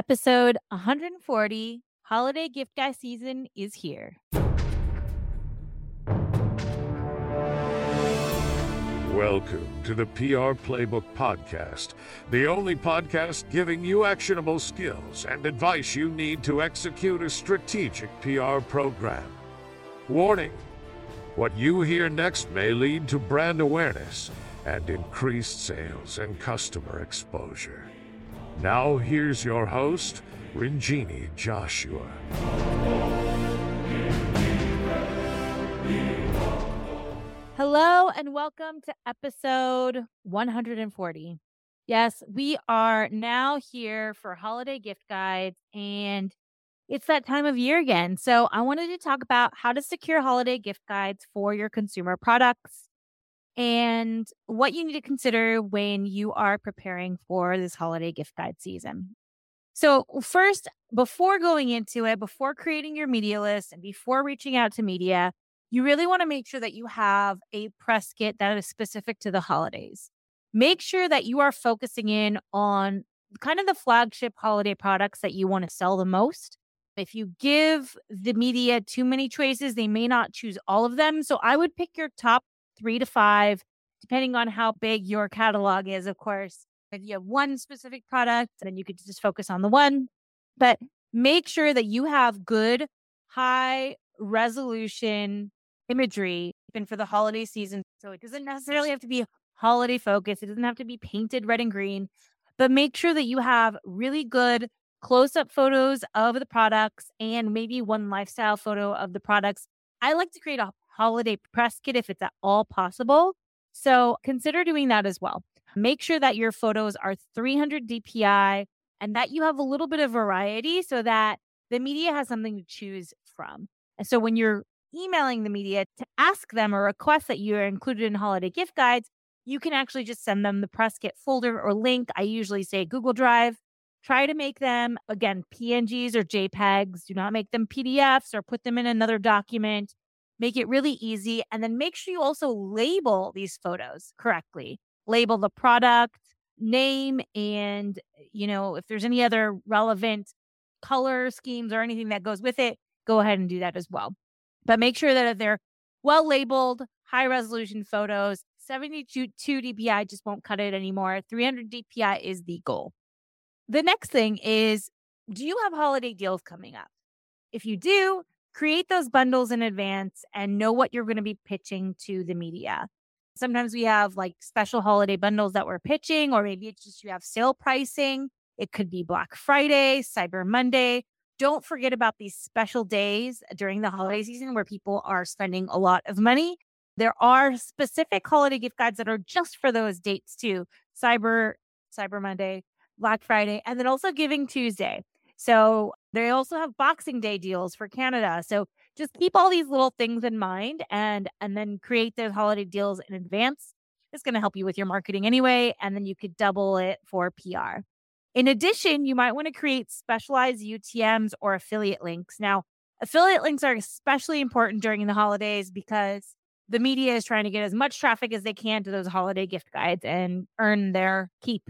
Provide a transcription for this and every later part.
Episode 140 Holiday Gift Guy season is here. Welcome to the PR Playbook Podcast, the only podcast giving you actionable skills and advice you need to execute a strategic PR program. Warning what you hear next may lead to brand awareness and increased sales and customer exposure. Now, here's your host, Ronjini Joshua. Hello and welcome to episode 140. Yes, we are now here for holiday gift guides and it's that time of year again. So, I wanted to talk about how to secure holiday gift guides for your consumer products and what you need to consider when you are preparing for this holiday gift guide season. So, first, before going into it, before creating your media list and before reaching out to media, you really want to make sure that you have a press kit that is specific to the holidays. Make sure that you are focusing in on kind of the flagship holiday products that you want to sell the most. If you give the media too many choices, they may not choose all of them. So I would pick your top three to five, depending on how big your catalog is, of course. If you have one specific product, then you could just focus on the one. But make sure that you have good, high resolution imagery even for the holiday season. So it doesn't necessarily have to be holiday focused. It doesn't have to be painted red and green, but make sure that you have really good close up photos of the products and maybe one lifestyle photo of the products. I like to create a holiday press kit if it's at all possible. So consider doing that as well. Make sure that your photos are 300 DPI and that you have a little bit of variety so that the media has something to choose from. And so when you're emailing the media to ask them or request that you are included in holiday gift guides, you can actually just send them the press kit folder or link. I usually say Google Drive. Try to make them, again, PNGs or JPEGs. Do not make them PDFs or put them in another document. Make it really easy. And then make sure you also label these photos correctly. Label the product, name, and, eh, you know, if there's any other relevant color schemes or anything that goes with it, go ahead and do that as well but make sure that they're well labeled, high resolution photos. 72 DPI just won't cut it anymore. 300 DPI is the goal. The next thing is do you have holiday deals coming up? If you do, create those bundles in advance and know what you're going to be pitching to the media. Sometimes we have like special holiday bundles that we're pitching, or maybe it's just you have sale pricing. It could be Black Friday, Cyber Monday don't forget about these special days during the holiday season where people are spending a lot of money. There are specific holiday gift guides that are just for those dates too. Cyber Cyber Monday, Black Friday, and then also Giving Tuesday. So they also have Boxing Day deals for Canada. So just keep all these little things in mind and and then create those holiday deals in advance. It's going to help you with your marketing anyway, and then you could double it for PR. In addition, you might want to create specialized UTMs or affiliate links. Now, affiliate links are especially important during the holidays because the media is trying to get as much traffic as they can to those holiday gift guides and earn their keep.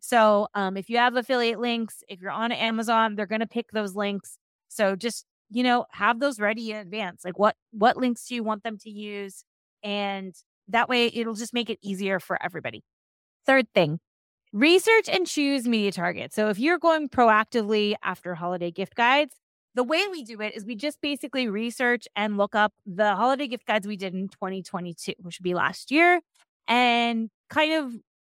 So, um, if you have affiliate links, if you're on Amazon, they're going to pick those links. So, just you know, have those ready in advance. Like, what what links do you want them to use? And that way, it'll just make it easier for everybody. Third thing, Research and choose media targets. So if you're going proactively after holiday gift guides, the way we do it is we just basically research and look up the holiday gift guides we did in 2022, which would be last year, and kind of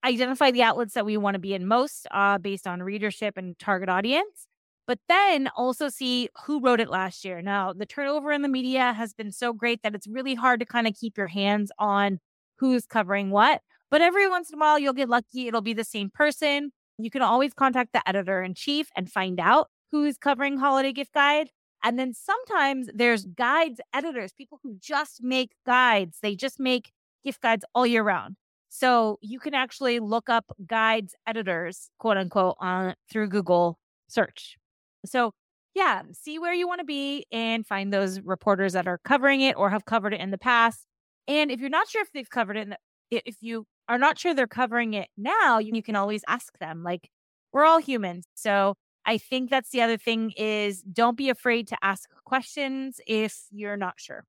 identify the outlets that we want to be in most uh, based on readership and target audience. But then also see who wrote it last year. Now, the turnover in the media has been so great that it's really hard to kind of keep your hands on who's covering what. But every once in a while, you'll get lucky. It'll be the same person. You can always contact the editor in chief and find out who's covering holiday gift guide. And then sometimes there's guides editors, people who just make guides. They just make gift guides all year round. So you can actually look up guides editors, quote unquote, on through Google search. So yeah, see where you want to be and find those reporters that are covering it or have covered it in the past. And if you're not sure if they've covered it, the, if you are not sure they're covering it now, you can always ask them. Like, we're all humans. So I think that's the other thing is don't be afraid to ask questions if you're not sure.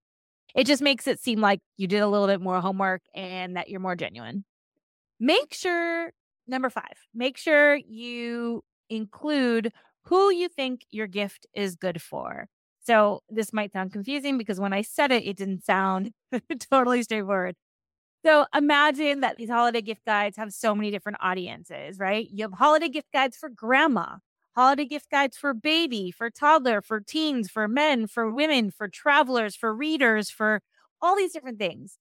It just makes it seem like you did a little bit more homework and that you're more genuine. Make sure, number five, make sure you include who you think your gift is good for. So this might sound confusing because when I said it, it didn't sound totally straightforward. So imagine that these holiday gift guides have so many different audiences, right? You have holiday gift guides for grandma, holiday gift guides for baby, for toddler, for teens, for men, for women, for travelers, for readers, for all these different things.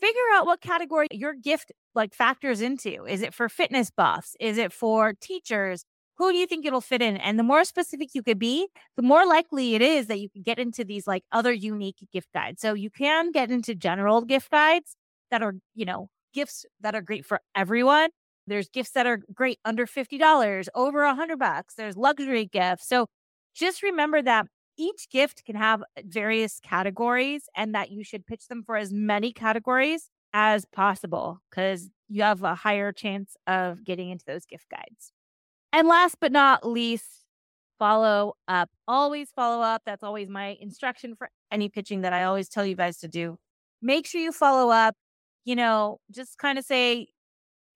Figure out what category your gift like factors into. Is it for fitness buffs? Is it for teachers? who do you think it'll fit in? And the more specific you could be, the more likely it is that you can get into these like other unique gift guides. So you can get into general gift guides that are, you know, gifts that are great for everyone. There's gifts that are great under $50, over a hundred bucks. There's luxury gifts. So just remember that each gift can have uh, various categories and that you should pitch them for as many categories as possible because you have a higher chance of getting into those gift guides. And last but not least, follow up. Always follow up. That's always my instruction for any pitching that I always tell you guys to do. Make sure you follow up. You know, just kind of say,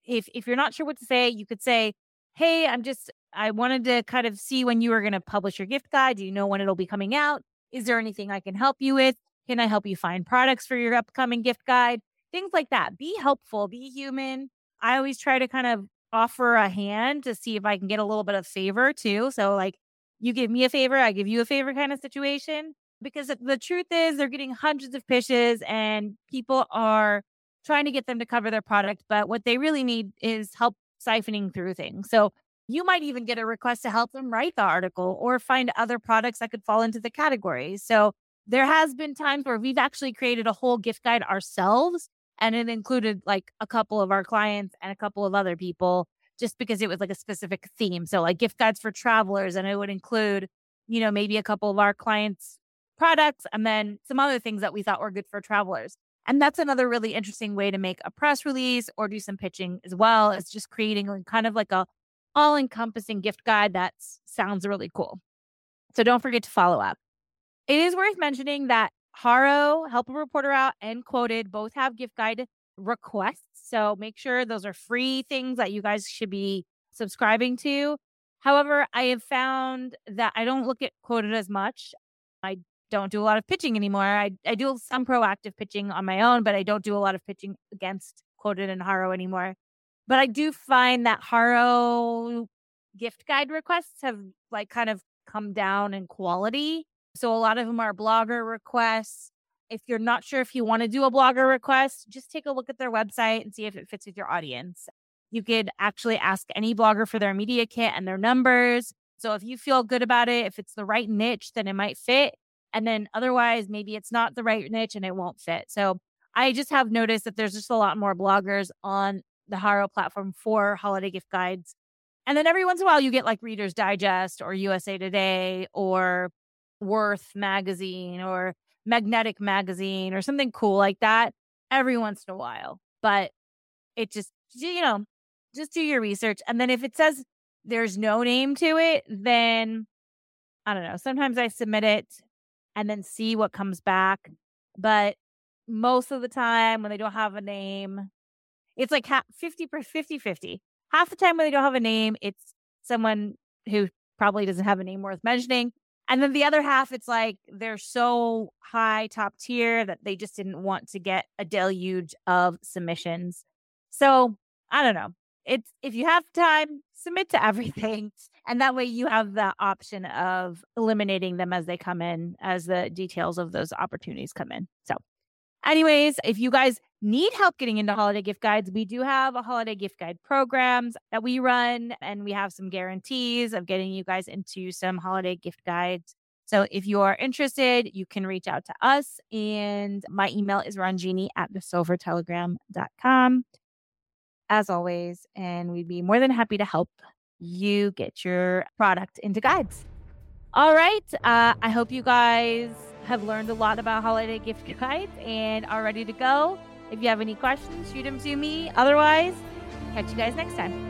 if if you're not sure what to say, you could say, "Hey, I'm just I wanted to kind of see when you were going to publish your gift guide. Do you know when it'll be coming out? Is there anything I can help you with? Can I help you find products for your upcoming gift guide? Things like that. Be helpful, be human. I always try to kind of offer a hand to see if I can get a little bit of favor too. So, like, you give me a favor, I give you a favor kind of situation. Because the truth is, they're getting hundreds of pitches and people are trying to get them to cover their product. But what they really need is help siphoning through things. So, you might even get a request to help them write the article or find other products that could fall into the category. So, there has been times where we've actually created a whole gift guide ourselves and it included like a couple of our clients and a couple of other people just because it was like a specific theme. So like gift guides for travelers and it would include, you know, maybe a couple of our clients products and then some other things that we thought were good for travelers. And that's another really interesting way to make a press release or do some pitching as well as just creating kind of like a all encompassing gift guide that sounds really cool. So don't forget to follow up. It is worth mentioning that Haro, Help a Reporter Out, and Qwoted both have gift guide requests. So make sure those are free things that you guys should be subscribing to. However, I have found that I don't look at Qwoted as much. I don't do a lot of pitching anymore. I, I do some proactive pitching on my own, but I don't do a lot of pitching against Qwoted and Haro anymore. But I do find that Haro gift guide requests have like kind of come down in quality so a lot of them are blogger requests. If you're not sure if you want to do a blogger request, just take a look at their website and see if it fits with your audience. You could actually ask any blogger for their media kit and their numbers. So if you feel good about it, if it's the right niche, then it might fit. And then otherwise, maybe it's not the right niche and it won't fit. So I just have noticed that there's just a lot more bloggers on the Haro platform for holiday gift guides. And then every once in a while, you get like Reader's Digest or USA Today or Worth magazine or Magnetic magazine or something cool like that every once in a while. But it just, you know, just do your research. And then if it says there's no name to it, then I don't know. Sometimes I submit it and then see what comes back. But most of the time when they don't have a name, it's like 50 50 50. Half the time when they don't have a name, it's someone who probably doesn't have a name worth mentioning. And then the other half, it's like they're so high top tier that they just didn't want to get a deluge of submissions. So I don't know. It's if you have time, submit to everything. And that way you have the option of eliminating them as they come in, as the details of those opportunities come in. So, anyways, if you guys need help getting into holiday gift guides, we do have a holiday gift guide programs that we run, and we have some guarantees of getting you guys into some holiday gift guides. So if you are interested, you can reach out to us. And my email is ronjini at thesilvertelegram.com. As always, and we'd be more than happy to help you get your product into guides. All right. Uh, I hope you guys have learned a lot about holiday gift guides and are ready to go. If you have any questions, shoot them to me. Otherwise, catch you guys next time.